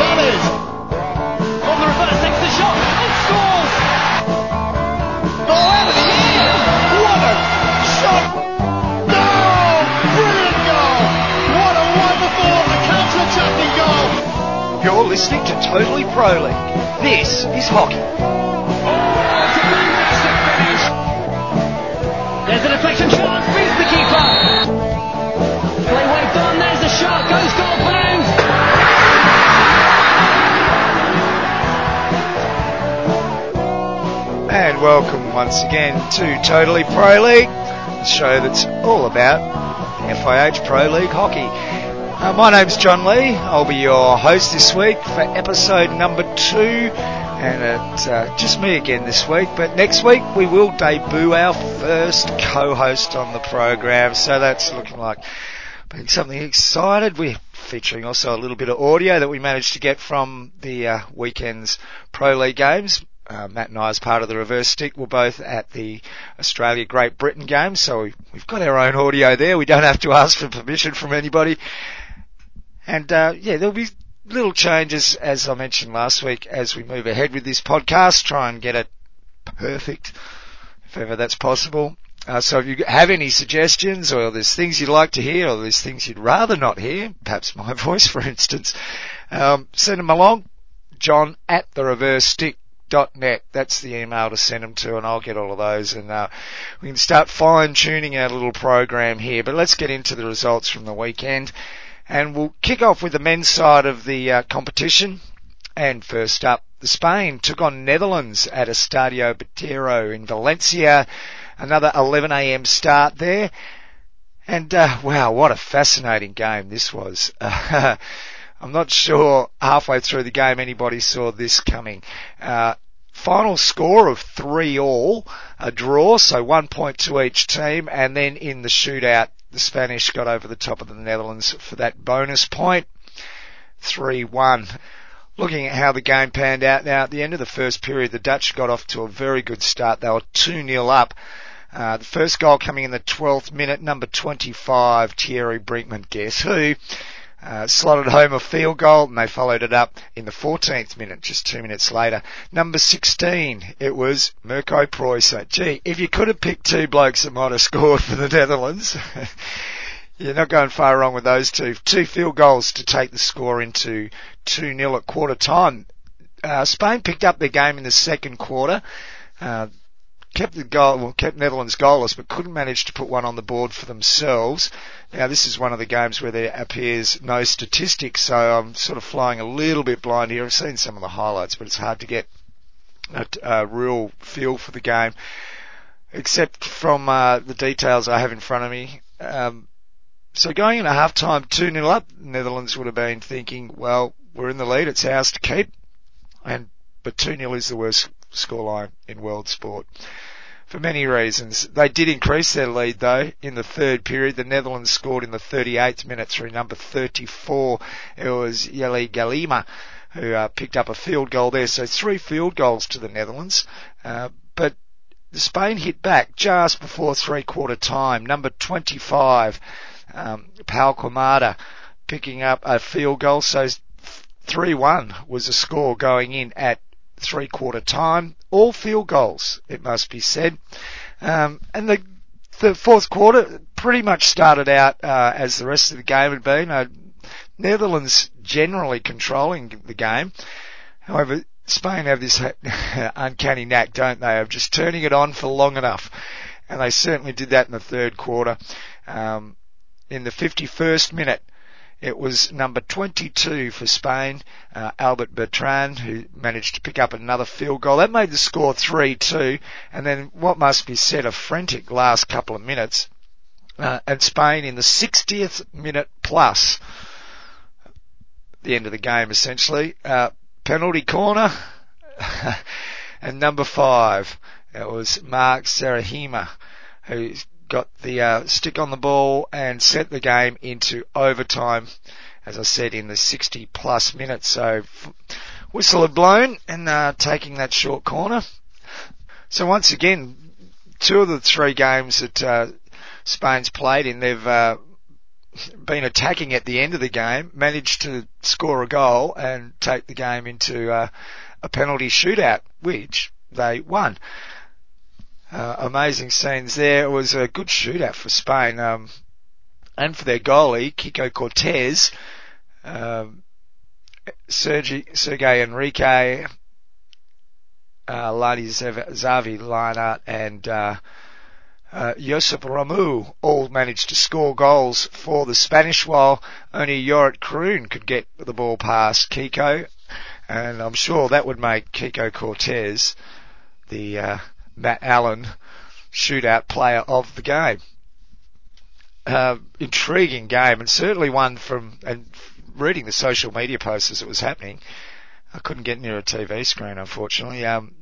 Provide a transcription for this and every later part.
is. On the reverse, takes the shot and scores. Oh, out of the air! What a shot! Goal! Brilliant goal! What a wonderful counter-attacking goal! You're listening to Totally Pro League. This is hockey. Finish. There's a deflection chance, beats the keeper. Play waved on, there's the shot, goes goal bound. Welcome once again to Totally Pro League, the show that's all about FIH Pro League hockey. Uh, my name's John Lee. I'll be your host this week for episode number two, and it's uh, just me again this week. But next week we will debut our first co-host on the program, so that's looking like being something excited. We're featuring also a little bit of audio that we managed to get from the uh, weekend's Pro League games. Uh, Matt and I, as part of the reverse stick, were both at the Australia Great Britain game, so we, we've got our own audio there. We don't have to ask for permission from anybody. And uh, yeah, there'll be little changes, as I mentioned last week, as we move ahead with this podcast. Try and get it perfect, if ever that's possible. Uh, so if you have any suggestions, or there's things you'd like to hear, or there's things you'd rather not hear, perhaps my voice, for instance, um, send them along. John at the reverse stick net. That's the email to send them to, and I'll get all of those, and uh, we can start fine tuning our little program here. But let's get into the results from the weekend, and we'll kick off with the men's side of the uh, competition. And first up, Spain took on Netherlands at Estadio Betero in Valencia. Another 11am start there. And uh, wow, what a fascinating game this was. I'm not sure halfway through the game anybody saw this coming. Uh, final score of three all, a draw, so one point to each team, and then in the shootout, the Spanish got over the top of the Netherlands for that bonus point. 3-1. Looking at how the game panned out now, at the end of the first period, the Dutch got off to a very good start. They were 2-0 up. Uh, the first goal coming in the 12th minute, number 25, Thierry Brinkman, guess who? Uh, slotted home a field goal and they followed it up in the 14th minute, just two minutes later. Number 16, it was Mirco Pruijser. Gee, if you could have picked two blokes that might have scored for the Netherlands, you're not going far wrong with those two. Two field goals to take the score into 2-0 at quarter time. Uh, Spain picked up their game in the second quarter. Uh, kept the goal, well, kept Netherlands goalless, but couldn't manage to put one on the board for themselves. Now, this is one of the games where there appears no statistics, so I'm sort of flying a little bit blind here. I've seen some of the highlights, but it's hard to get a, a real feel for the game, except from uh, the details I have in front of me. Um, so going in into halftime 2-0 up, Netherlands would have been thinking, well, we're in the lead, it's ours to keep, and but 2-0 is the worst scoreline in world sport. For many reasons. They did increase their lead though in the third period. The Netherlands scored in the 38th minute through number 34. It was Jelle Galema who uh, picked up a field goal there. So three field goals to the Netherlands. Uh, but Spain hit back just before three quarter time. Number 25, um, Quemada picking up a field goal. So 3-1 was the score going in at three quarter time. All field goals, it must be said. Um, and the, the fourth quarter pretty much started out uh, as the rest of the game had been. Uh, Netherlands generally controlling the game. However, Spain have this uncanny knack, don't they, of just turning it on for long enough. And they certainly did that in the third quarter. Um, in the 51st minute, it was number 22 for Spain, uh, Albert Beltran, who managed to pick up another field goal. That made the score 3-2, and then what must be said, a frantic last couple of minutes. Uh, and Spain in the 60th minute plus, the end of the game essentially, uh, penalty corner, and number five, it was Marc Serrahima, who got the uh, stick on the ball and sent the game into overtime. As I said, in the 60 plus minutes. So whistle had blown and uh, taking that short corner. So once again, two of the three games that uh, Spain's played in, they've uh, been attacking at the end of the game, managed to score a goal and take the game into uh, a penalty shootout, which they won. Uh, amazing scenes there. It was a good shootout for Spain, um, and for their goalie, Kiko Cortez, um, Sergi, Sergei Enrique, uh, Lani Xavi Lleonart and, uh, uh, Josep Romeu all managed to score goals for the Spanish while only Jorrit Croon could get the ball past Kiko. And I'm sure that would make Kiko Cortez the uh, Matt Allen shootout player of the game. Uh, intriguing game and certainly one from, and reading the social media posts as it was happening, I couldn't get near a TV screen unfortunately. Um,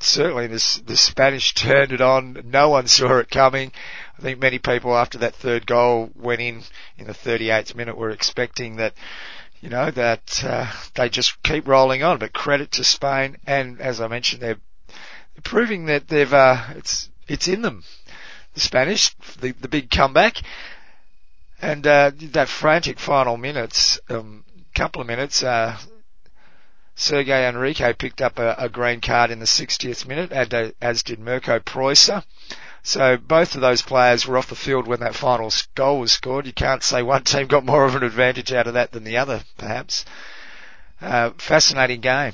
certainly the, the Spanish turned it on. No one saw it coming. I think many people after that third goal went in in the 38th minute were expecting that, you know, that uh, they just keep rolling on. But credit to Spain, and as I mentioned, they're proving that they've uh, it's it's in them. The Spanish, the the big comeback, and uh, that frantic final minutes, um, couple of minutes. Uh, Sergei Enrique picked up a, a, green card in the 60th minute, and, as did Mirco Pruijser. So both of those players were off the field when that final goal was scored. You can't say one team got more of an advantage out of that than the other, perhaps. Uh, fascinating game.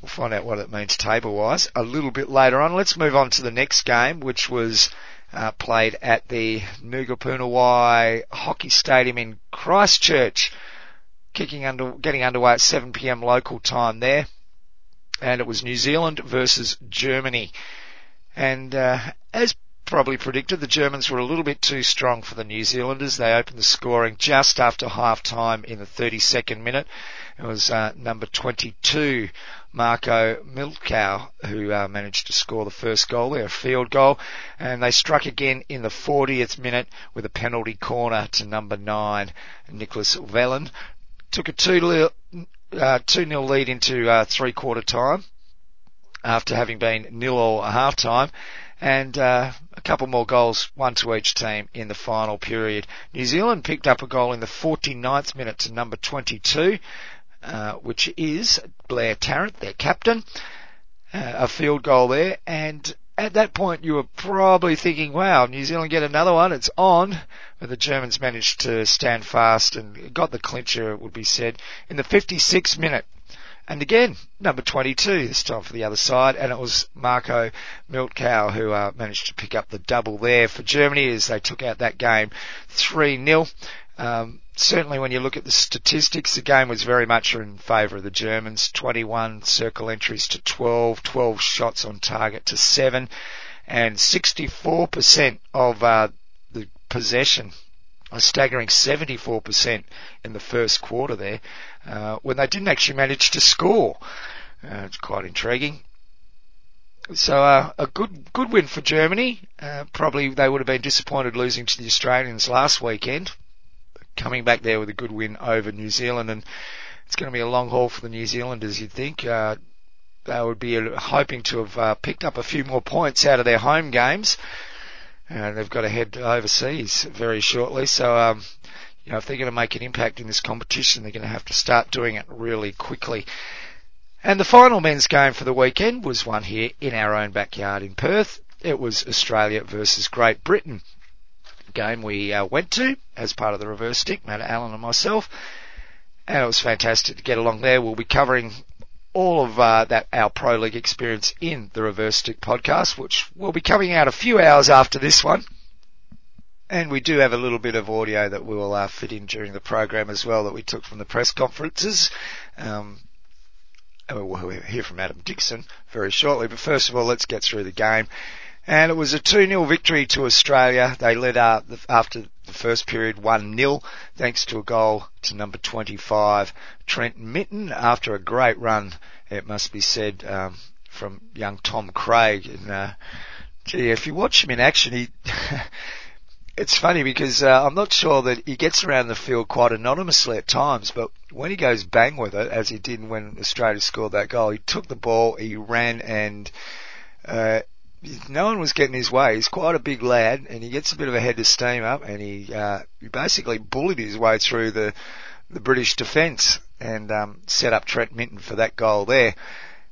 We'll find out what it means table-wise a little bit later on. Let's move on to the next game, which was uh, played at the Ngā Puna Wai Hockey Stadium in Christchurch kicking under, getting underway at 7 p.m. local time there. And it was New Zealand versus Germany. And, uh, as probably predicted, the Germans were a little bit too strong for the New Zealanders. They opened the scoring just after half time in the 32nd minute. It was uh, number 22, Marco Miltkau, who uh, managed to score the first goal there, a field goal. And they struck again in the 40th minute with a penalty corner to number 9, Niklas Wellen took a 2 uh, 0 lead into uh, three quarter time after having been nil all half time and uh, a couple more goals, one to each team in the final period. New Zealand picked up a goal in the 49th minute to number 22, uh, which is Blair Tarrant, their captain. Uh, a field goal there, and at that point you were probably thinking, wow, New Zealand get another one, it's on. But the Germans managed to stand fast and got the clincher, it would be said, in the 56th minute. And again, number 22 this time for the other side, and it was Marco Miltkau who uh, managed to pick up the double there for Germany as they took out that game 3-0. Um, certainly when you look at the statistics, the game was very much in favour of the Germans. 21 circle entries to 12, 12 shots on target to 7, and 64% of uh, the possession, a staggering 74% in the first quarter there, uh, when they didn't actually manage to score. Uh, it's quite intriguing. So uh, a good good win for Germany. Uh, probably they would have been disappointed losing to the Australians last weekend coming back there with a good win over New Zealand, and it's going to be a long haul for the New Zealanders. You'd think uh, they would be hoping to have uh, picked up a few more points out of their home games, and they've got to head overseas very shortly. So. Um, you know, if they're going to make an impact in this competition, they're going to have to start doing it really quickly. And the final men's game for the weekend was one here in our own backyard in Perth. It was Australia versus Great Britain game we uh, went to as part of the reverse stick, Matt Allen and myself, and it was fantastic to get along there. We'll be covering all of uh, that our pro league experience in the reverse stick podcast, which will be coming out a few hours after this one. And we do have a little bit of audio that we will uh, fit in during the program as well that we took from the press conferences. Um, we'll hear from Adam Dixon very shortly. But first of all, let's get through the game. And it was a 2-0 victory to Australia. They led out after first period 1-0 thanks to a goal to number 25 Trent Mitton after a great run, it must be said, um, from young Tom Craig. And, uh, gee, if you watch him in action, he, it's funny because uh, I'm not sure that he gets around the field quite anonymously at times, but when he goes bang with it, as he did when Australia scored that goal, he took the ball, he ran and uh, no one was getting his way. He's quite a big lad, and he gets a bit of a head of steam up, and he uh, he basically bullied his way through the the British defence and um, set up Trent Mitton for that goal there.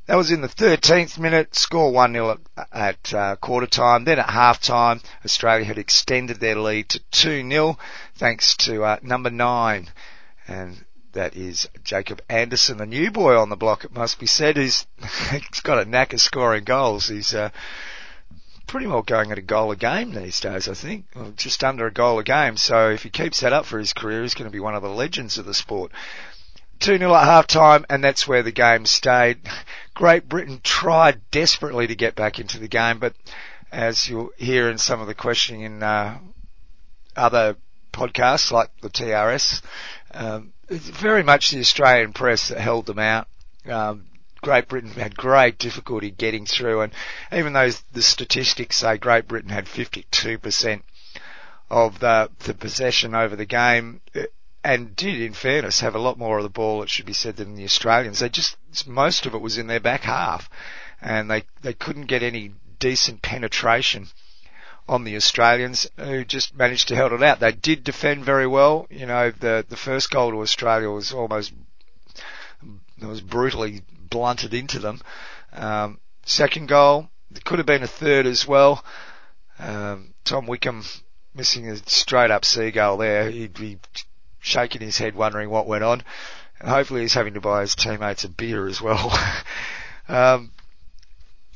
That was in the 13th minute, score 1-0 at, at uh, quarter time. Then at half time, Australia had extended their lead to 2-0 thanks to uh, number 9. And that is Jacob Anderson, the new boy on the block, it must be said. He's, he's got a knack of scoring goals. He's uh, pretty well going at a goal a game these days, I think. Well, just under a goal a game. So if he keeps that up for his career, he's going to be one of the legends of the sport. 2 0 at half time, and that's where the game stayed. Great Britain tried desperately to get back into the game, but as you'll hear in some of the questioning in uh, other podcasts like the TRS, um, it's very much the Australian press that held them out. Um, Great Britain had great difficulty getting through, and even though the statistics say Great Britain had 52% of the, the possession over the game, eh, and did, in fairness, have a lot more of the ball, it should be said, than the Australians. They just, most of it was in their back half, and they, they couldn't get any decent penetration on the Australians who just managed to hold it out. They did defend very well. You know, the, the first goal to Australia was almost, it was brutally blunted into them. Um, second goal, it could have been a third as well. Um, Tom Wickham missing a straight up seagull there. He'd be shaking his head wondering what went on. And hopefully he's having to buy his teammates a beer as well. um,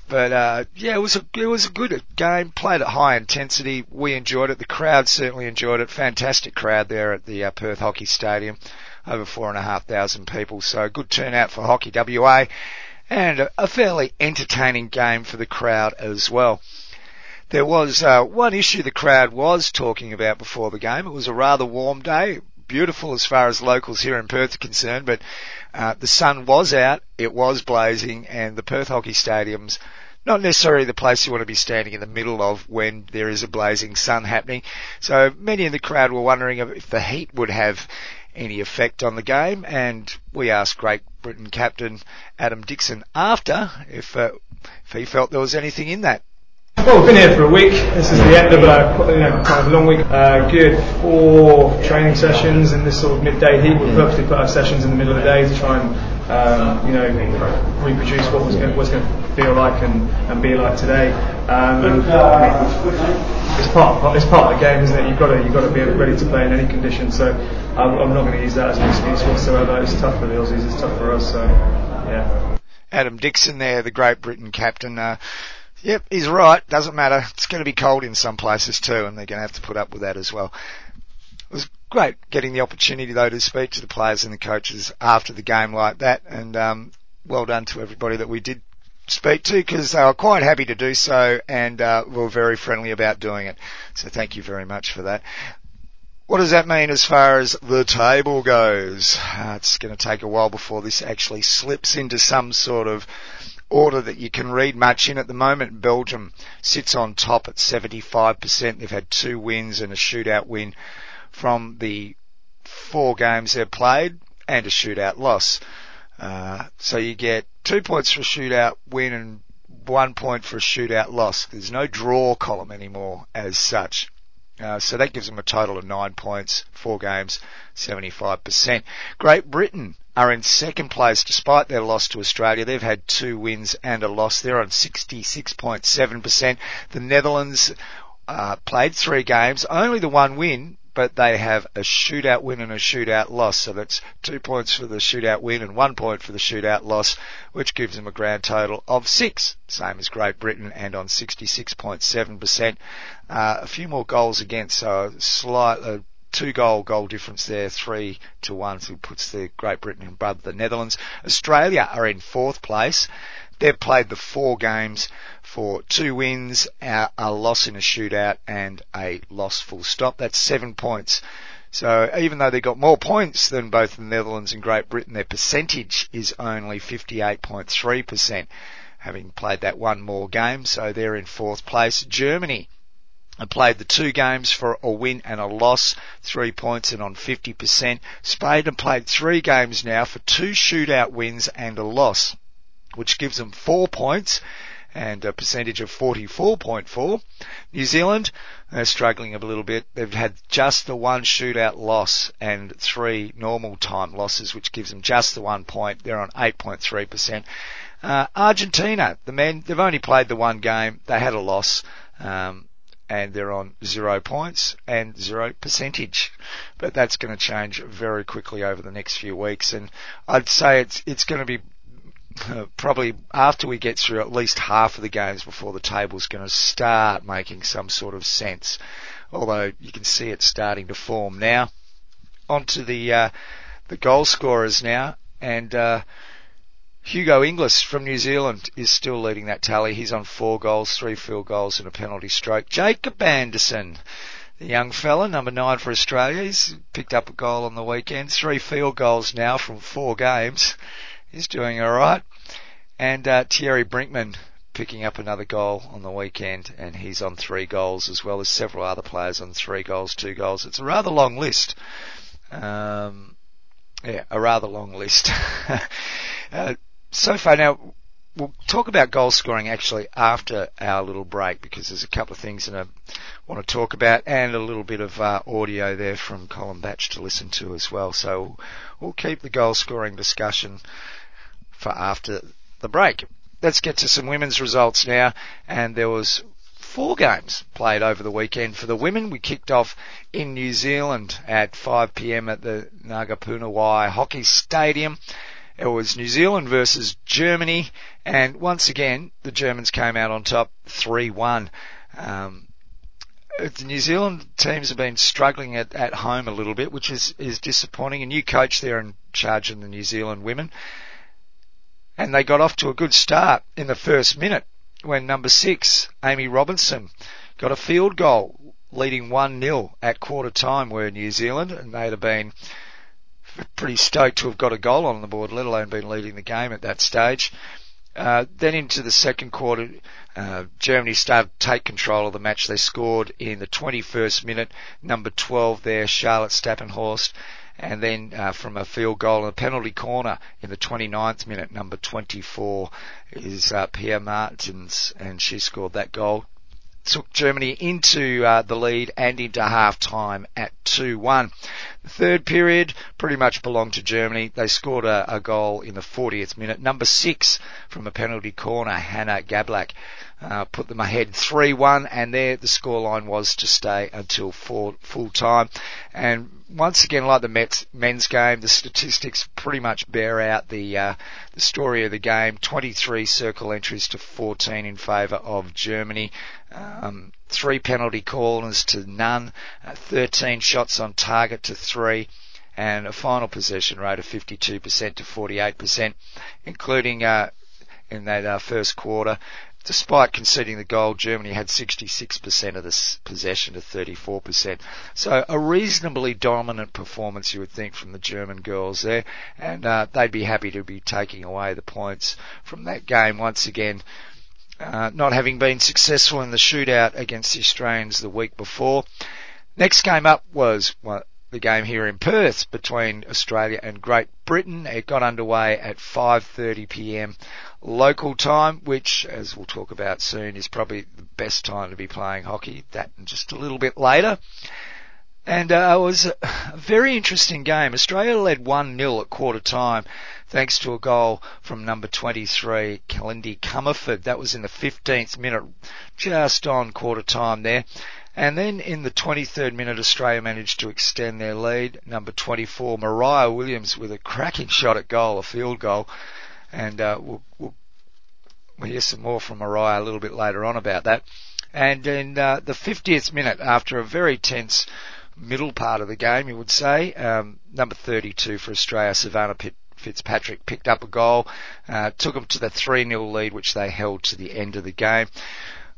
but uh, yeah, it was a it was a good game. Played at high intensity. We enjoyed it. The crowd certainly enjoyed it. Fantastic crowd there at the uh, Perth Hockey Stadium, over four and a half thousand people. So good turnout for Hockey WA, and a, fairly entertaining game for the crowd as well. There was uh, one issue the crowd was talking about before the game. It was a rather warm day, beautiful as far as locals here in Perth are concerned, but uh, the sun was out, it was blazing, and the Perth Hockey Stadium's not necessarily the place you want to be standing in the middle of when there is a blazing sun happening. So many in the crowd were wondering if the heat would have any effect on the game, and we asked Great Britain captain Adam Dixon after if uh, if he felt there was anything in that. Well, we've been here for a week. This is the end of a you know, kind of long week. Uh, good four training sessions in this sort of midday heat. We purposely put our sessions in the middle of the day to try and um, you know reproduce what was going, what's going to feel like and, and be like today. Um, and, it's part it's part of the game, isn't it? You've got to you've got to be ready to play in any condition. So I'm, I'm not going to use that as an excuse whatsoever. It's tough for the Aussies. It's tough for us. So yeah. Adam Dixon there, the Great Britain captain. Uh, Yep, he's right. Doesn't matter. It's going to be cold in some places too, and they're going to have to put up with that as well. It was great getting the opportunity though to speak to the players and the coaches after the game like that, and um, well done to everybody that we did speak to because they were quite happy to do so and uh, were very friendly about doing it. So thank you very much for that. What does that mean as far as the table goes? Uh, it's going to take a while before this actually slips into some sort of order that you can read much in at the moment. Belgium sits on top at 75%. They've had two wins and a shootout win from the four games they've played and a shootout loss. Uh, so you get two points for a shootout win and one point for a shootout loss. There's no draw column anymore as such. Uh, so that gives them a total of nine points, four games, 75%. Great Britain are in second place despite their loss to Australia. They've had two wins and a loss. They're on 66.7%. The Netherlands uh, played three games, only the one win, but they have a shootout win and a shootout loss. So that's two points for the shootout win and one point for the shootout loss, which gives them a grand total of six, same as Great Britain and on 66.7%. Uh, a few more goals against, so a slight, two goal goal difference there, three to one, so puts the Great Britain above the Netherlands. Australia are in fourth place. They've played the four games for two wins, a, loss in a shootout, and a loss full stop. That's seven points. So even though they've got more points than both the Netherlands and Great Britain, their percentage is only 58.3%, having played that one more game. So they're in fourth place. Germany played the two games for a win and a loss, three points and on 50%. Spain have played three games now for two shootout wins and a loss, which gives them four points and a percentage of 44.4. New Zealand, they're struggling a little bit. They've had just the one shootout loss and three normal time losses, which gives them just the one point. They're on 8.3%. Uh, Argentina, the men, they've only played the one game. They had a loss. Um, and they're on zero points and zero percentage. But that's going to change very quickly over the next few weeks. And I'd say it's, it's going to be probably after we get through at least half of the games before the table's going to start making some sort of sense. Although you can see it starting to form now. On to the, uh, the goal scorers now. And, uh, Hugo Inglis from New Zealand is still leading that tally. He's on four goals, three field goals and a penalty stroke. Jacob Anderson, the young fella, number nine for Australia, he's picked up a goal on the weekend. Three field goals now from four games. He's doing alright. And uh, Thierry Brinkman picking up another goal on the weekend and he's on three goals as well as several other players on three goals, two goals. It's a rather long list. Um, yeah, a rather long list. uh, so far now, we'll talk about goal scoring actually after our little break because there's a couple of things that I want to talk about and a little bit of uh, audio there from Colin Batch to listen to as well. So we'll keep the goal scoring discussion for after the break. Let's get to some women's results now and there was four games played over the weekend for the women. We kicked off in New Zealand at 5pm at the Ngā Puna Wai Hockey Stadium. It was New Zealand versus Germany, and once again, the Germans came out on top 3-1. Um, the New Zealand teams have been struggling at, at home a little bit, which is, is disappointing. A new coach there in charge of the New Zealand women. And they got off to a good start in the first minute when number six, Amy Robinson, got a field goal leading 1-0 at quarter time where New Zealand, and they'd have been pretty stoked to have got a goal on the board, let alone been leading the game at that stage. Uh, then into the second quarter, uh, Germany started to take control of the match. They scored in the 21st minute, number 12 there, Charlotte Stappenhorst, and then uh, from a field goal and a penalty corner in the 29th minute, number 24 is uh, Pia Maertens, and she scored that goal took Germany into uh, the lead and into half time at 2-1. The third period pretty much belonged to Germany. They scored a, a goal in the 40th minute. Number six from a penalty corner, Hannah Gablac uh, put them ahead 3-1 and there the scoreline was to stay until full, full time. And once again, like the Mets men's game, the statistics pretty much bear out the, uh, the story of the game. 23 circle entries to 14 in favour of Germany. Um, three penalty corners to none. Uh, 13 shots on target to three and a final possession rate of 52% to 48%, including uh, in that uh, first quarter. Despite conceding the goal, Germany had 66% of the possession to 34%. So a reasonably dominant performance, you would think, from the German girls there, and uh, they'd be happy to be taking away the points from that game once again. Uh, not having been successful in the shootout against the Australians the week before. Next game up was well, the game here in Perth between Australia and Great Britain. It got underway at 5:30 p.m. local time, which, as we'll talk about soon, is probably the best time to be playing hockey. That and just a little bit later. And uh, it was a very interesting game. Australia led 1-0 at quarter time thanks to a goal from number 23, Kalindy Commerford. That was in the 15th minute, just on quarter time there. And then in the 23rd minute, Australia managed to extend their lead. Number 24, Mariah Williams with a cracking shot at goal, a field goal. And uh, we'll, we'll, hear some more from Mariah a little bit later on about that. And in uh, the 50th minute, after a very tense middle part of the game, you would say, um, number 32 for Australia, Savannah Pitt, Fitzpatrick picked up a goal, uh, took them to the 3-0 lead, which they held to the end of the game.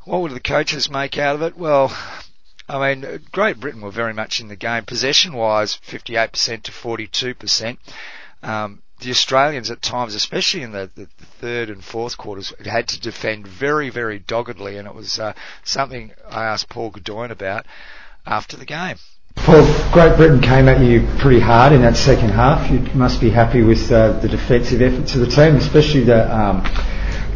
What would the coaches make out of it? Well, I mean, Great Britain were very much in the game. Possession wise, 58% to 42%. Um, the Australians at times, especially in the, the, third and fourth quarters, had to defend very, very doggedly, and it was uh, something I asked Paul Gaudoin about after the game. Paul, Great Britain came at you pretty hard in that second half. You must be happy with uh, the defensive efforts of the team, especially the um,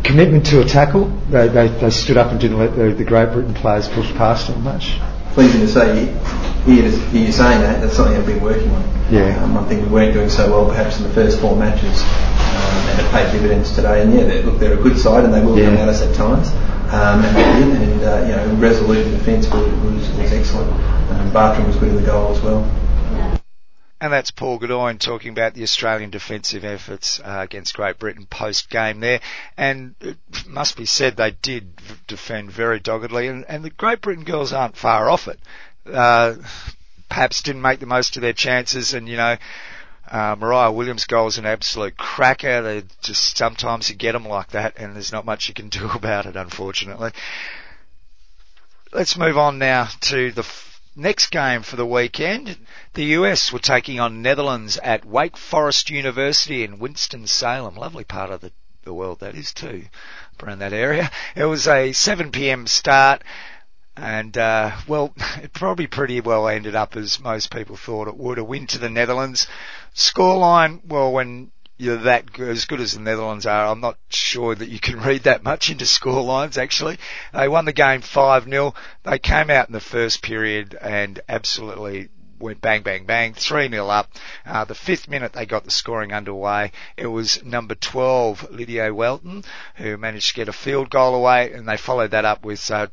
commitment to a tackle. They, they, they stood up and didn't let the, the Great Britain players push past them much. Pleasing to see hear, hear you saying that. That's something I've been working on. Yeah. Um, I think we weren't doing so well perhaps in the first four matches, um, and it paid dividends today. And yeah, they, look, they're a good side, and they will Yeah. come at us at times. Um, and they did, and uh, you know, resolute defence was, was, was excellent. Um, Bartram was good in the goal as well. And that's Paul Gaudoin talking about the Australian defensive efforts uh, against Great Britain post game there. And it must be said they did defend very doggedly, and, and the Great Britain girls aren't far off it. Uh, perhaps didn't make the most of their chances, and you know. Uh, Mariah Williams' goal is an absolute cracker. They just sometimes you get them like that, and there's not much you can do about it, unfortunately. Let's move on now to the next game for the weekend. The US were taking on Netherlands at Wake Forest University in Winston-Salem. Lovely part of the, the world that is too, around that area. It was a 7pm start. And, uh, well, it probably pretty well ended up as most people thought it would. A win to the Netherlands. Scoreline, well, when you're that as good as the Netherlands are, I'm not sure that you can read that much into score lines actually. They won the game 5-0. They came out in the first period and absolutely went bang, bang, bang, 3-0 up. Uh, the fifth minute they got the scoring underway. It was number 12, Lidewij Welten, who managed to get a field goal away and they followed that up with, uh,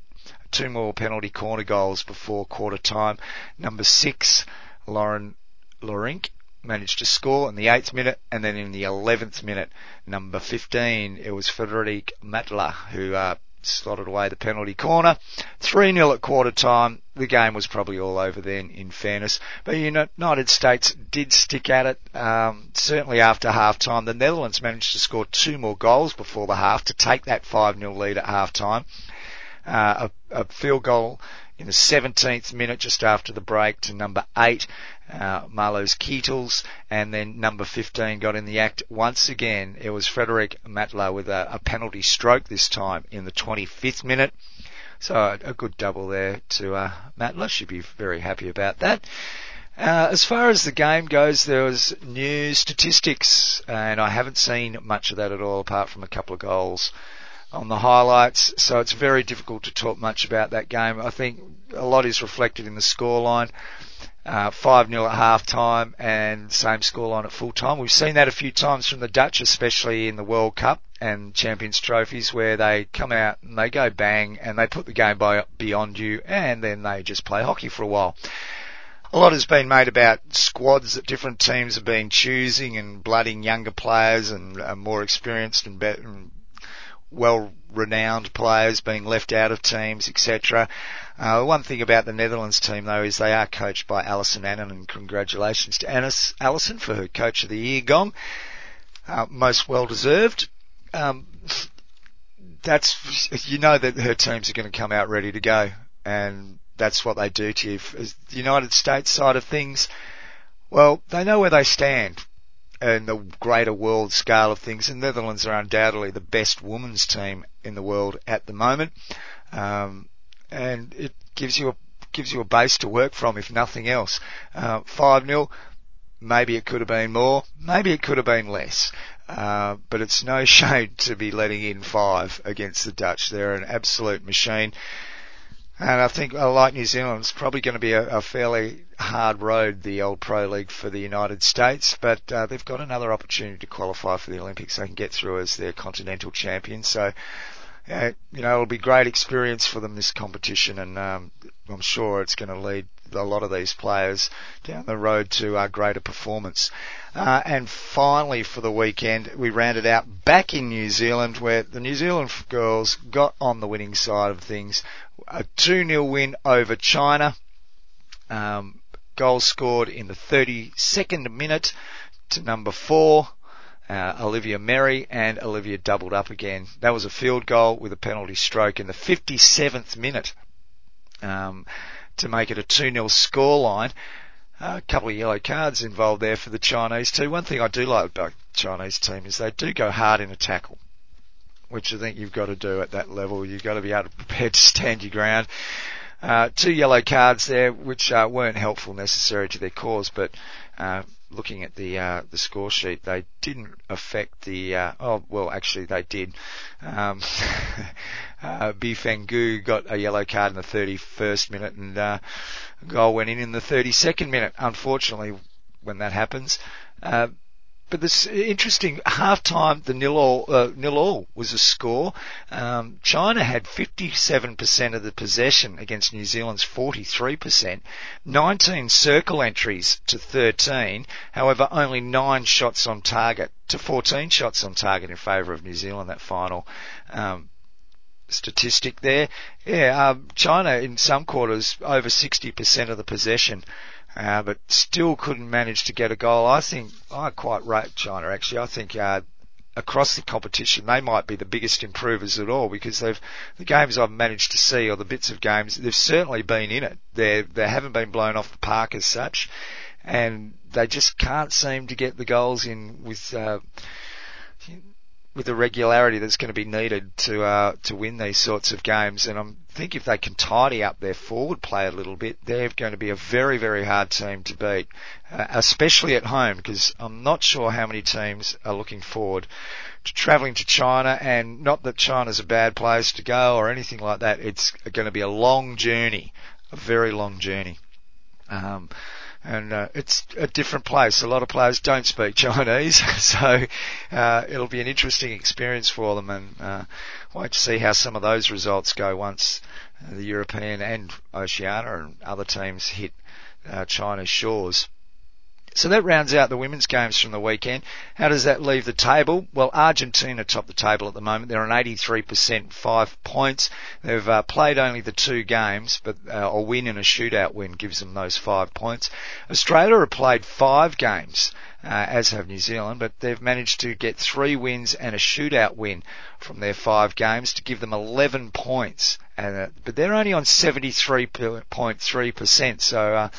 two more penalty corner goals before quarter time. Number six, Laurien Leurink managed to score in the eighth minute, and then in the eleventh minute, number fifteen, it was Frédérique Matla who uh, slotted away the penalty corner. 3-0 at quarter time. The game was probably all over then, in fairness. But the United States did stick at it, um, certainly after half time. The Netherlands managed to score two more goals before the half to take that 5-0 lead at half time. Uh, a, a field goal in the 17th minute just after the break to number 8, uh, Marloes Keetels, and then number 15 got in the act once again. It was Frédérique Matla with a, a penalty stroke this time in the 25th minute. So a, a good double there to uh, Matla. Should be very happy about that. Uh, as far as the game goes, there was new statistics, and I haven't seen much of that at all, apart from a couple of goals on the highlights. So it's very difficult to talk much about that game. I think a lot is reflected in the scoreline. Uh, 5-0 at half time and same scoreline at full time. We've seen that a few times from the Dutch, especially in the World Cup and Champions trophies where they come out and they go bang and they put the game by, beyond you and then they just play hockey for a while. A lot has been made about squads that different teams have been choosing and blooding younger players and uh, more experienced and better, and well-renowned players being left out of teams, etc. Uh, one thing about the Netherlands team though is they are coached by Alison Annan and congratulations to Annis, Alison for her Coach of the Year gong. Uh, most well deserved. Um, that's, you know that her teams are going to come out ready to go and that's what they do to you. As the United States side of things, well, they know where they stand in the greater world scale of things. The Netherlands are undoubtedly the best women's team in the world at the moment, um, and it gives you a gives you a base to work from, if nothing else. Uh, Five 0 maybe it could have been more, maybe it could have been less. Uh, but it's no shame to be letting in five against the Dutch. They're an absolute machine. And I think, uh, like New Zealand, it's probably going to be a, a, fairly hard road, the old Pro League for the United States, but uh, they've got another opportunity to qualify for the Olympics. They can get through as their continental champion. So, uh, you know, it'll be great experience for them this competition, and um, I'm sure it's going to lead a lot of these players down the road to uh, greater performance. Uh, and finally, for the weekend, we rounded out back in New Zealand, where the New Zealand girls got on the winning side of things. A 2-0 win over China. Um, goals scored in the 32nd minute to number four. Uh, Olivia Merry and Olivia doubled up again. That was a field goal with a penalty stroke in the 57th minute um, to make it a 2-0 scoreline. Uh, a couple of yellow cards involved there for the Chinese too. One thing I do like about Chinese team is they do go hard in a tackle, which I think you've got to do at that level. You've got to be able to prepare to stand your ground. Uh, two yellow cards there, which uh, weren't helpful necessarily to their cause, but uh, looking at the uh, the score sheet, they didn't affect the. Uh, oh well, actually they did. Um, uh, Bifengu got a yellow card in the 31st minute, and uh, goal went in in the 32nd minute. Unfortunately, when that happens. Uh, but this interesting half time, the nil all, uh, nil all was a score. Um, China had 57% of the possession against New Zealand's 43%, 19 circle entries to 13, however only 9 shots on target to 14 shots on target in favour of New Zealand, that final, um, statistic there. Yeah, um, China in some quarters over 60% of the possession uh, but still couldn't manage to get a goal. I think I quite rate China actually. I think uh, across the competition they might be the biggest improvers at all because they've the games I've managed to see or the bits of games they've certainly been in it. They they haven't been blown off the park as such, and they just can't seem to get the goals in with. Uh, with the regularity that's going to be needed to uh, to win these sorts of games. And I think if they can tidy up their forward play a little bit, they're going to be a very very hard team to beat, uh, especially at home. Because I'm not sure how many teams are looking forward to travelling to China. And not that China's a bad place to go or anything like that. It's going to be a long journey, a very long journey. Um, and uh, it's a different place. A lot of players don't speak Chinese, so uh, it'll be an interesting experience for them, and uh, wait to see how some of those results go once the European and Oceania and other teams hit uh, China's shores. So that rounds out the women's games from the weekend. How does that leave the table? Well, Argentina top the table at the moment. They're on 83%, five points. They've uh, played only the two games, but uh, a win and a shootout win gives them those five points. Australia have played five games. Uh, as have New Zealand, but they've managed to get three wins and a shootout win from their five games to give them 11 points. Uh, but they're only on 73.3%, so uh,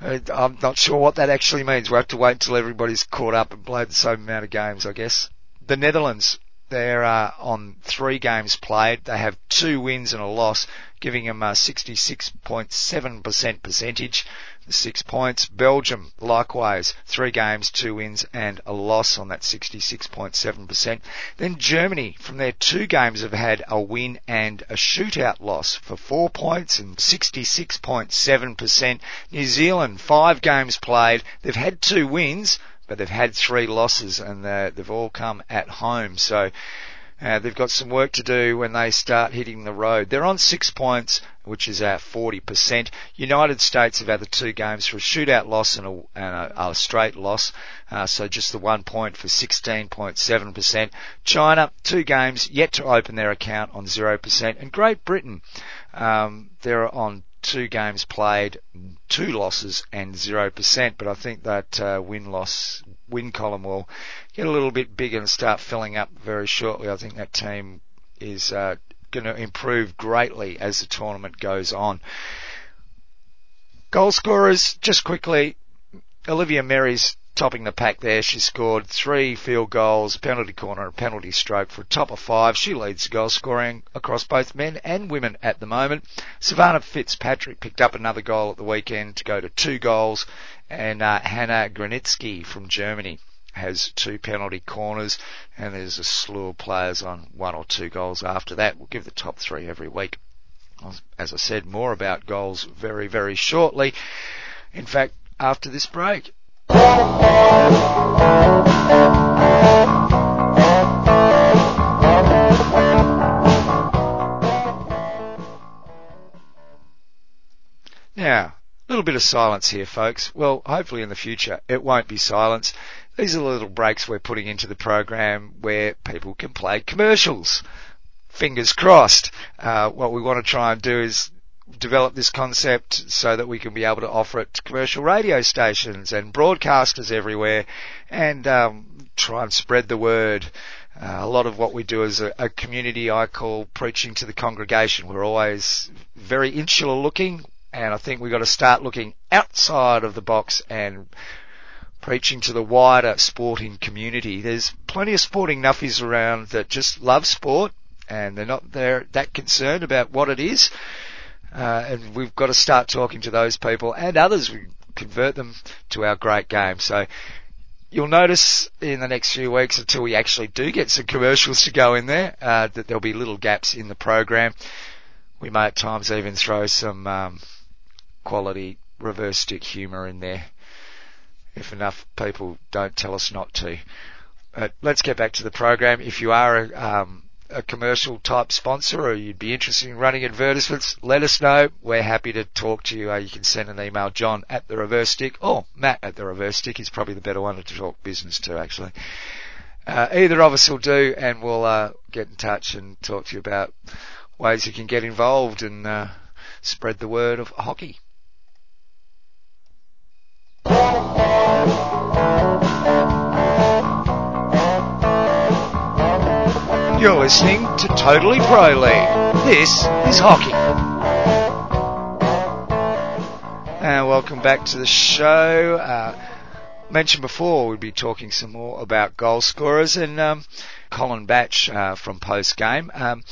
Uh, I'm not sure what that actually means. We'll have to wait until everybody's caught up and played the same amount of games, I guess. The Netherlands, they're uh, on three games played. They have two wins and a loss, giving them a 66.7% percentage six points. Belgium, likewise, three games, two wins and a loss on that 66.7%. Then Germany, from their two games, have had a win and a shootout loss for four points and 66.7%. New Zealand, five games played. They've had two wins, but they've had three losses and they've all come at home. So, uh, they've got some work to do when they start hitting the road. They're on six points, which is at 40%. United States have had the two games for a shootout loss and a, and a, a straight loss, uh, so just the one point for 16.7%. China, two games, yet to open their account on 0%. And Great Britain, um, they're on two games played, two losses and 0%, but I think that uh, win-loss, win column will get a little bit bigger and start filling up very shortly. I think that team is uh, going to improve greatly as the tournament goes on. Goal scorers, just quickly, Olivia Merry's topping the pack there. She scored three field goals, penalty corner, and penalty stroke for a top of five. She leads goal scoring across both men and women at the moment. Savannah Fitzpatrick picked up another goal at the weekend to go to two goals, and uh, Hannah Granitzki from Germany has two penalty corners, and there's a slew of players on one or two goals after that. We'll give the top three every week. As I said, more about goals very, very shortly. In fact, after this break. Now, a little bit of silence here, folks. Well, hopefully in the future it won't be silence. These are the little breaks we're putting into the program where people can play commercials. Fingers crossed. Uh, what we want to try and do is develop this concept so that we can be able to offer it to commercial radio stations and broadcasters everywhere and um, try and spread the word. Uh, a lot of what we do as a, a, community I call preaching to the congregation. We're always very insular looking and I think we've got to start looking outside of the box and preaching to the wider sporting community. There's plenty of sporting nuffies around that just love sport and they're not there that concerned about what it is. Uh, and we've got to start talking to those people and others. We convert them to our great game. So you'll notice in the next few weeks until we actually do get some commercials to go in there, uh, that there'll be little gaps in the program. We may at times even throw some um, quality reverse stick humour in there if enough people don't tell us not to. But let's get back to the program. If you are a, um, a commercial type sponsor or you'd be interested in running advertisements, let us know. We're happy to talk to you. Uh, you can send an email, John at the reverse stick or Matt at the reverse stick is probably the better one to talk business to actually. Uh, either of us will do and we'll uh, get in touch and talk to you about ways you can get involved and uh, spread the word of hockey. You're listening to Totally Pro League. This is hockey. And welcome back to the show. Uh, mentioned before we'd be talking some more about goal scorers and um, Colin Batch uh, from post game. Um,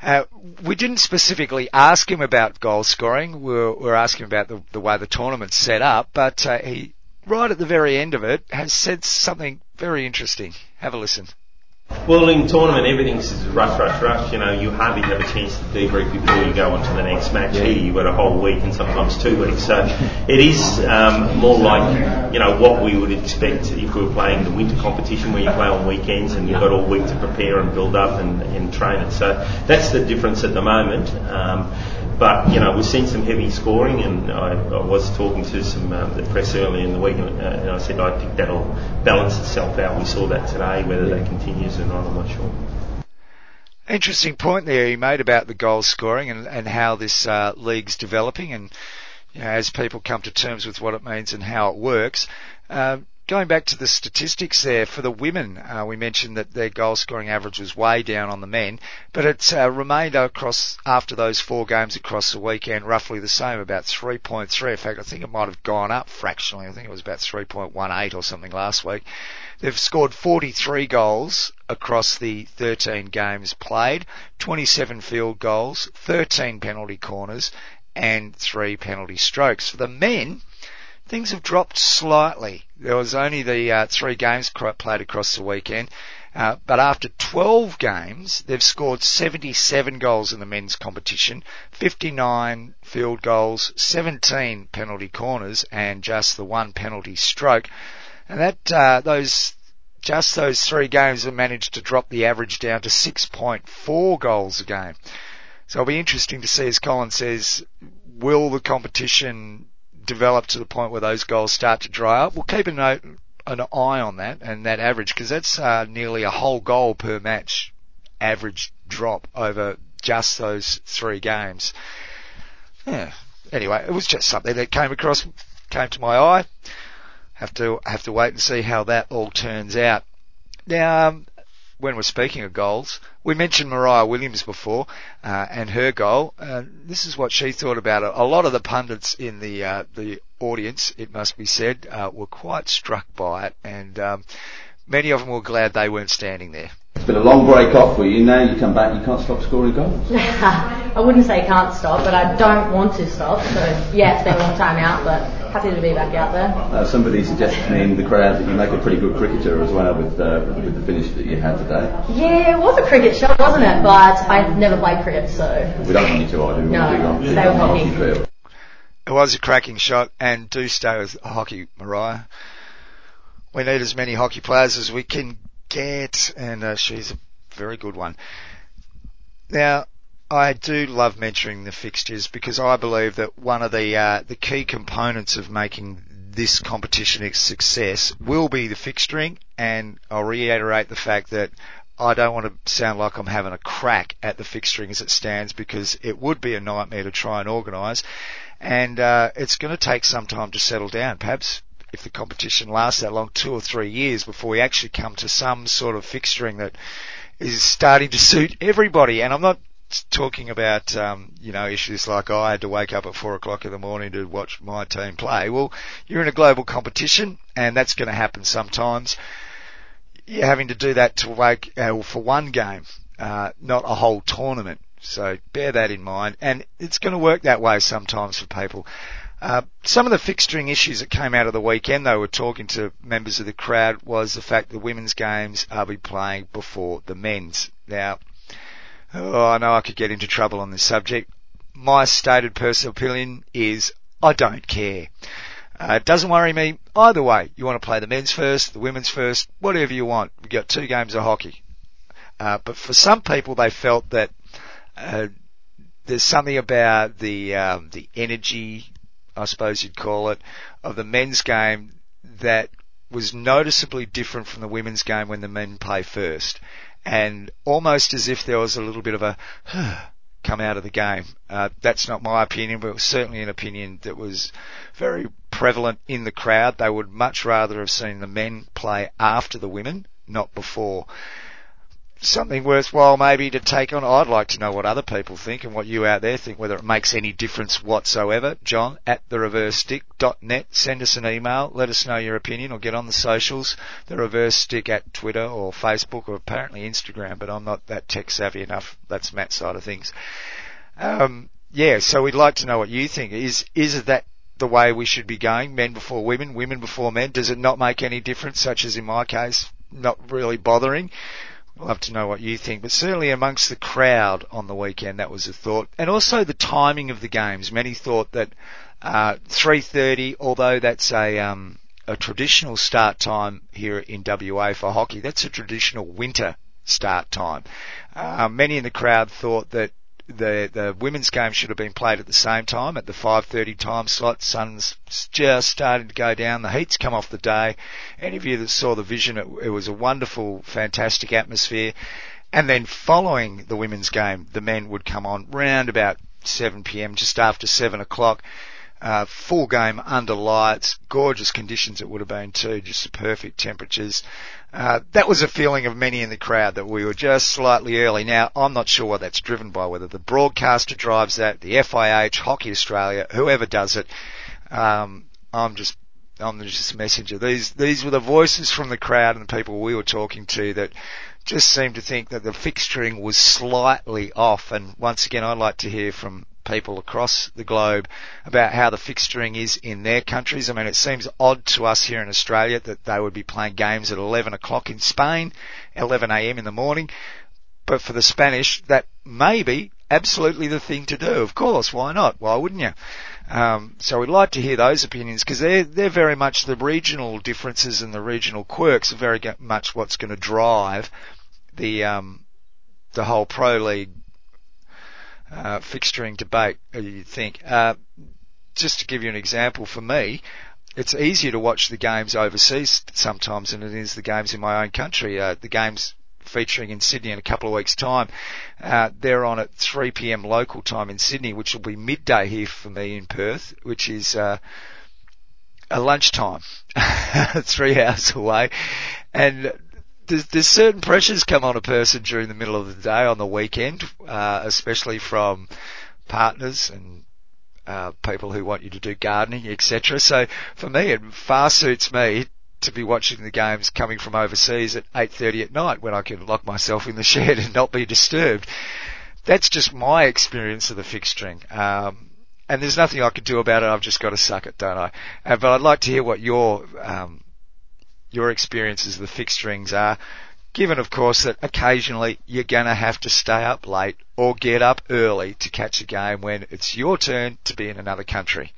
uh, we didn't specifically ask him about goal scoring. We were, we were asking about the, the, way the tournament's set up, but uh, he, right at the very end of it, has said something very interesting. Have a listen. Well, in tournament, everything's rush, rush, rush. You know, you hardly have a chance to debrief before you go on to the next match. Here, you've got a whole week and sometimes two weeks. So it is um, more like, you know, what we would expect if we were playing the winter competition where you play on weekends and you've got all week to prepare and build up and, and train it. So that's the difference at the moment. Um, but you know we've seen some heavy scoring, and I, I was talking to some um, the press earlier in the week, and, uh, and I said I think that'll balance itself out. We saw that today. Whether that continues or not, I'm not sure. Interesting point there you made about the goal scoring and, and how this uh, league's developing, and you know, as people come to terms with what it means and how it works. Uh, Going back to the statistics there for the women, uh, we mentioned that their goal scoring average was way down on the men, but it uh, remained across after those four games across the weekend roughly the same, about 3.3. In fact, I think it might have gone up fractionally. I think it was about 3.18 or something last week. They've scored 43 goals across the 13 games played, 27 field goals, 13 penalty corners, and three penalty strokes. For the men, things have dropped slightly. There was only the uh, three games played across the weekend, uh, but after 12 games, they've scored 77 goals in the men's competition, 59 field goals, 17 penalty corners, and just the one penalty stroke. And that uh, those just those three games have managed to drop the average down to 6.4 goals a game. So it'll be interesting to see, as Colin says, will the competition develop to the point where those goals start to dry up. We'll keep an, eye, on that and that average because that's uh, nearly a whole goal per match average drop over just those three games. Yeah. Anyway, it was just something that came across, came to my eye. Have to have to wait and see how that all turns out. Now, um, when we're speaking of goals, we mentioned Mariah Williams before uh, and her goal. Uh, this is what she thought about it. A lot of the pundits in the uh, the audience, it must be said, uh, were quite struck by it, and um, many of them were glad they weren't standing there. It's been a long break off for you. Now you come back, you can't stop scoring goals. I wouldn't say can't stop, but I don't want to stop. So yeah, it's been a long time out, but happy to be back out there. Uh, somebody suggested to me in the crowd that you make a pretty good cricketer as well with, uh, with the finish that you had today. Yeah, it was a cricket shot, wasn't it? But I never played cricket, so. We don't want you to either. No, stay with hockey. It was a cracking shot, and do stay with hockey, Mariah. We need as many hockey players as we can get, and uh, she's a very good one. Now, I do love mentioning the fixtures because I believe that one of the uh, the key components of making this competition a success will be the fixturing, and I'll reiterate the fact that I don't want to sound like I'm having a crack at the fixturing as it stands because it would be a nightmare to try and organise, and uh, it's going to take some time to settle down. Perhaps if the competition lasts that long, two or three years before we actually come to some sort of fixturing that is starting to suit everybody. And I'm not talking about um, you know issues like oh, I had to wake up at four o'clock in the morning to watch my team play. Well, you're in a global competition, and that's going to happen sometimes. You're having to do that to wake uh, for one game, uh, not a whole tournament. So bear that in mind, and it's going to work that way sometimes for people. Uh, some of the fixturing issues that came out of the weekend, though, were talking to members of the crowd, was the fact the women's games are be playing before the men's. Now, oh, I know I could get into trouble on this subject. My stated personal opinion is I don't care. Uh, it doesn't worry me either way. You want to play the men's first, the women's first, whatever you want. We've got two games of hockey. Uh, but for some people, they felt that uh, there's something about the um, the energy, I suppose you'd call it, of the men's game that was noticeably different from the women's game when the men play first, and almost as if there was a little bit of a come out of the game. Uh, that's not my opinion, but it was certainly an opinion that was very prevalent in the crowd. They would much rather have seen the men play after the women, not before something worthwhile maybe to take on. I'd like to know what other people think and what you out there think, whether it makes any difference whatsoever. John at thereversestick.net. Send us an email. Let us know your opinion or get on the socials. The Reverse Stick at Twitter or Facebook or apparently Instagram, but I'm not that tech savvy enough. That's Matt's side of things. Um, yeah, so we'd like to know what you think. Is, is that the way we should be going? Men before women, women before men? Does it not make any difference, such as in my case, not really bothering? Love to know what you think, but certainly amongst the crowd on the weekend, that was a thought, and also the timing of the games. Many thought that uh, 3:30, although that's a um, a traditional start time here in WA for hockey, that's a traditional winter start time. Uh, many in the crowd thought that the the women's game should have been played at the same time at the 5:30 time slot. Sun's just starting to go down. The heat's come off the day. Any of you that saw the vision, it, it was a wonderful, fantastic atmosphere. And then following the women's game, the men would come on round about 7 p.m. just after 7 o'clock. Uh, full game under lights, gorgeous conditions it would have been too, just perfect temperatures. Uh, that was a feeling of many in the crowd that we were just slightly early. Now, I'm not sure what that's driven by, whether the broadcaster drives that, the FIH, Hockey Australia, whoever does it. Um, I'm just, I'm just a messenger. These, these were the voices from the crowd and the people we were talking to that just seemed to think that the fixturing was slightly off. And once again, I'd like to hear from people across the globe about how the fixturing is in their countries. I mean, it seems odd to us here in Australia that they would be playing games at 11 o'clock in Spain, 11 a.m. in the morning. But for the Spanish, that may be absolutely the thing to do. Of course, why not? Why wouldn't you? Um, so we'd like to hear those opinions because they're they're very much the regional differences and the regional quirks are very much what's going to drive the um, the whole pro league uh, fixturing debate, uh, you'd think. Uh, just to give you an example, for me, it's easier to watch the games overseas sometimes than it is the games in my own country. Uh, the games featuring in Sydney in a couple of weeks' time, uh, they're on at 3 p.m. local time in Sydney, which will be midday here for me in Perth, which is uh, a lunchtime, three hours away, and there's, there's, certain pressures come on a person during the middle of the day on the weekend, uh, especially from partners and uh, people who want you to do gardening, etc. So for me, it far suits me to be watching the games coming from overseas at 8.30 at night when I can lock myself in the shed and not be disturbed. That's just my experience of the fixturing. Um, and there's nothing I can do about it. I've just got to suck it, don't I? Uh, but I'd like to hear what your um, your experiences of the fixturings are, given of course that occasionally you're gonna have to stay up late or get up early to catch a game when it's your turn to be in another country.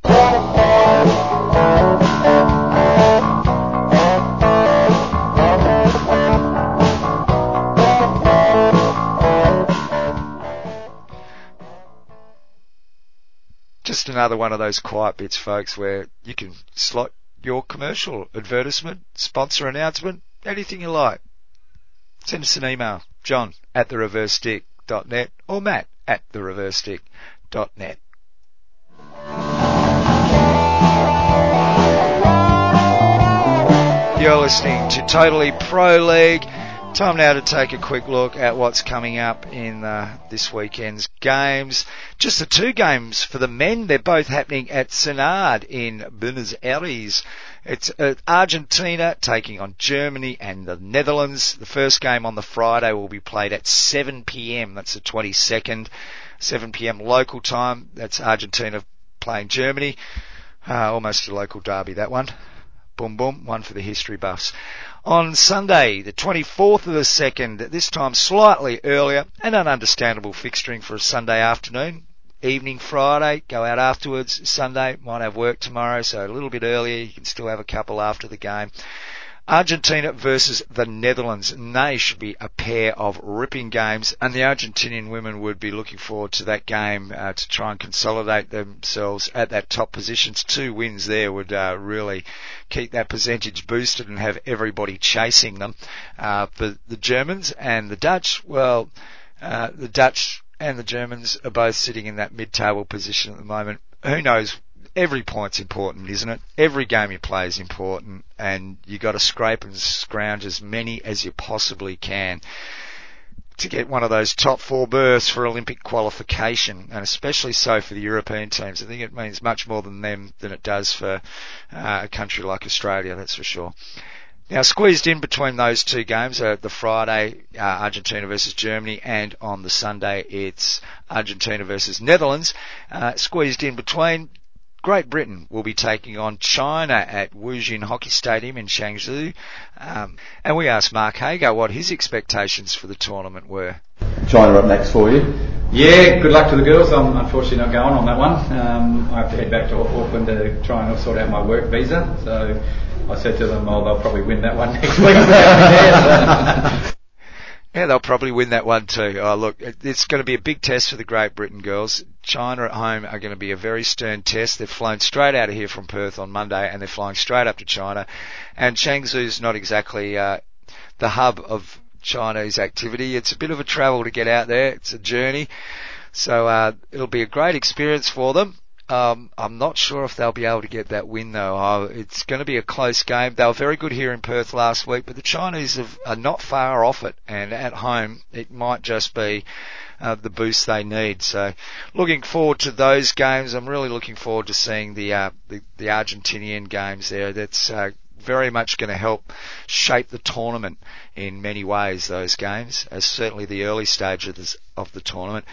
Just another one of those quiet bits, folks, where you can slot your commercial, advertisement, sponsor announcement, anything you like. Send us an email, john at thereversestick.net or matt at thereversestick.net. You're listening to Totally Pro League. Time now to take a quick look at what's coming up in uh, this weekend's games. Just the two games for the men. They're both happening at CeNARD in Buenos Aires. It's uh, Argentina taking on Germany and the Netherlands. The first game on the Friday will be played at 7 p.m. That's the 22nd, 7 p.m. local time. That's Argentina playing Germany. Uh, almost a local derby, that one. Boom, boom, one for the history buffs. On Sunday, the 24th of the 2nd, this time slightly earlier, an understandable fixturing for a Sunday afternoon. Evening Friday, go out afterwards. Sunday, might have work tomorrow, so a little bit earlier, you can still have a couple after the game. Argentina versus the Netherlands. And they should be a pair of ripping games, and the Argentinian women would be looking forward to that game uh, to try and consolidate themselves at that top positions. Two wins there would uh, really keep that percentage boosted and have everybody chasing them. Uh, for the Germans and the Dutch, well, uh, the Dutch and the Germans are both sitting in that mid-table position at the moment. Who knows every point's important, isn't it? Every game you play is important, and you got to scrape and scrounge as many as you possibly can to get one of those top four berths for Olympic qualification, and especially so for the European teams. I think it means much more than them than it does for uh, a country like Australia, that's for sure. Now, squeezed in between those two games are the Friday uh, Argentina versus Germany, and on the Sunday it's Argentina versus Netherlands. Uh, squeezed in between Great Britain will be taking on China at Wujin Hockey Stadium in Changzhou. Um, and we asked Mark Hager what his expectations for the tournament were. China up next for you. Yeah, good luck to the girls. I'm unfortunately not going on that one. Um, I have to head back to Auckland to try and sort out my work visa. So I said to them, oh, they'll probably win that one next week. Yeah, they'll probably win that one too. Oh, look, it's going to be a big test for the Great Britain girls. China at home are going to be a very stern test. They've flown straight out of here from Perth on Monday and they're flying straight up to China. And Changzhou's not exactly uh, the hub of Chinese activity. It's a bit of a travel to get out there. It's a journey. So uh, it'll be a great experience for them. Um, I'm not sure if they'll be able to get that win though. It's going to be a close game. They were very good here in Perth last week, but the Chinese have, are not far off it. And at home, it might just be uh, the boost they need. So, looking forward to those games. I'm really looking forward to seeing the uh, the, the Argentinian games there. That's uh, very much going to help shape the tournament in many ways, those games, as certainly the early stages of the tournament.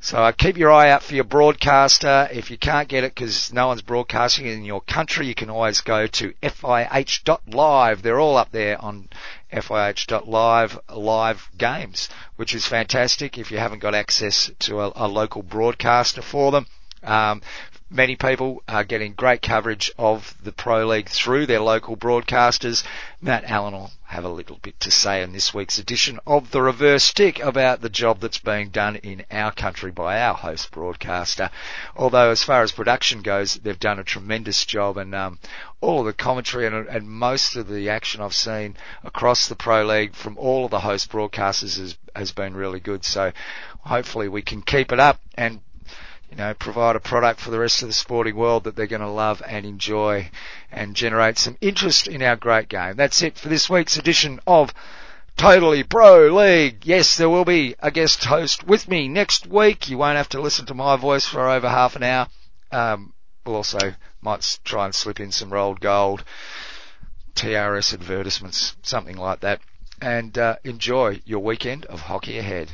So uh, keep your eye out for your broadcaster. If you can't get it because no one's broadcasting in your country, you can always go to FIH.live. They're all up there on FIH.live live games, which is fantastic if you haven't got access to a, a local broadcaster for them. Um, Many people are getting great coverage of the Pro League through their local broadcasters. Matt Allen will have a little bit to say in this week's edition of the Reverse Stick about the job that's being done in our country by our host broadcaster. Although as far as production goes, they've done a tremendous job and um, all of the commentary and, and most of the action I've seen across the Pro League from all of the host broadcasters has, has been really good. So hopefully we can keep it up and you know, provide a product for the rest of the sporting world that they're going to love and enjoy and generate some interest in our great game. That's it for this week's edition of Totally Pro League. Yes, there will be a guest host with me next week. You won't have to listen to my voice for over half an hour. Um, we'll also might try and slip in some rolled gold, TRS advertisements, something like that. And uh, enjoy your weekend of hockey ahead.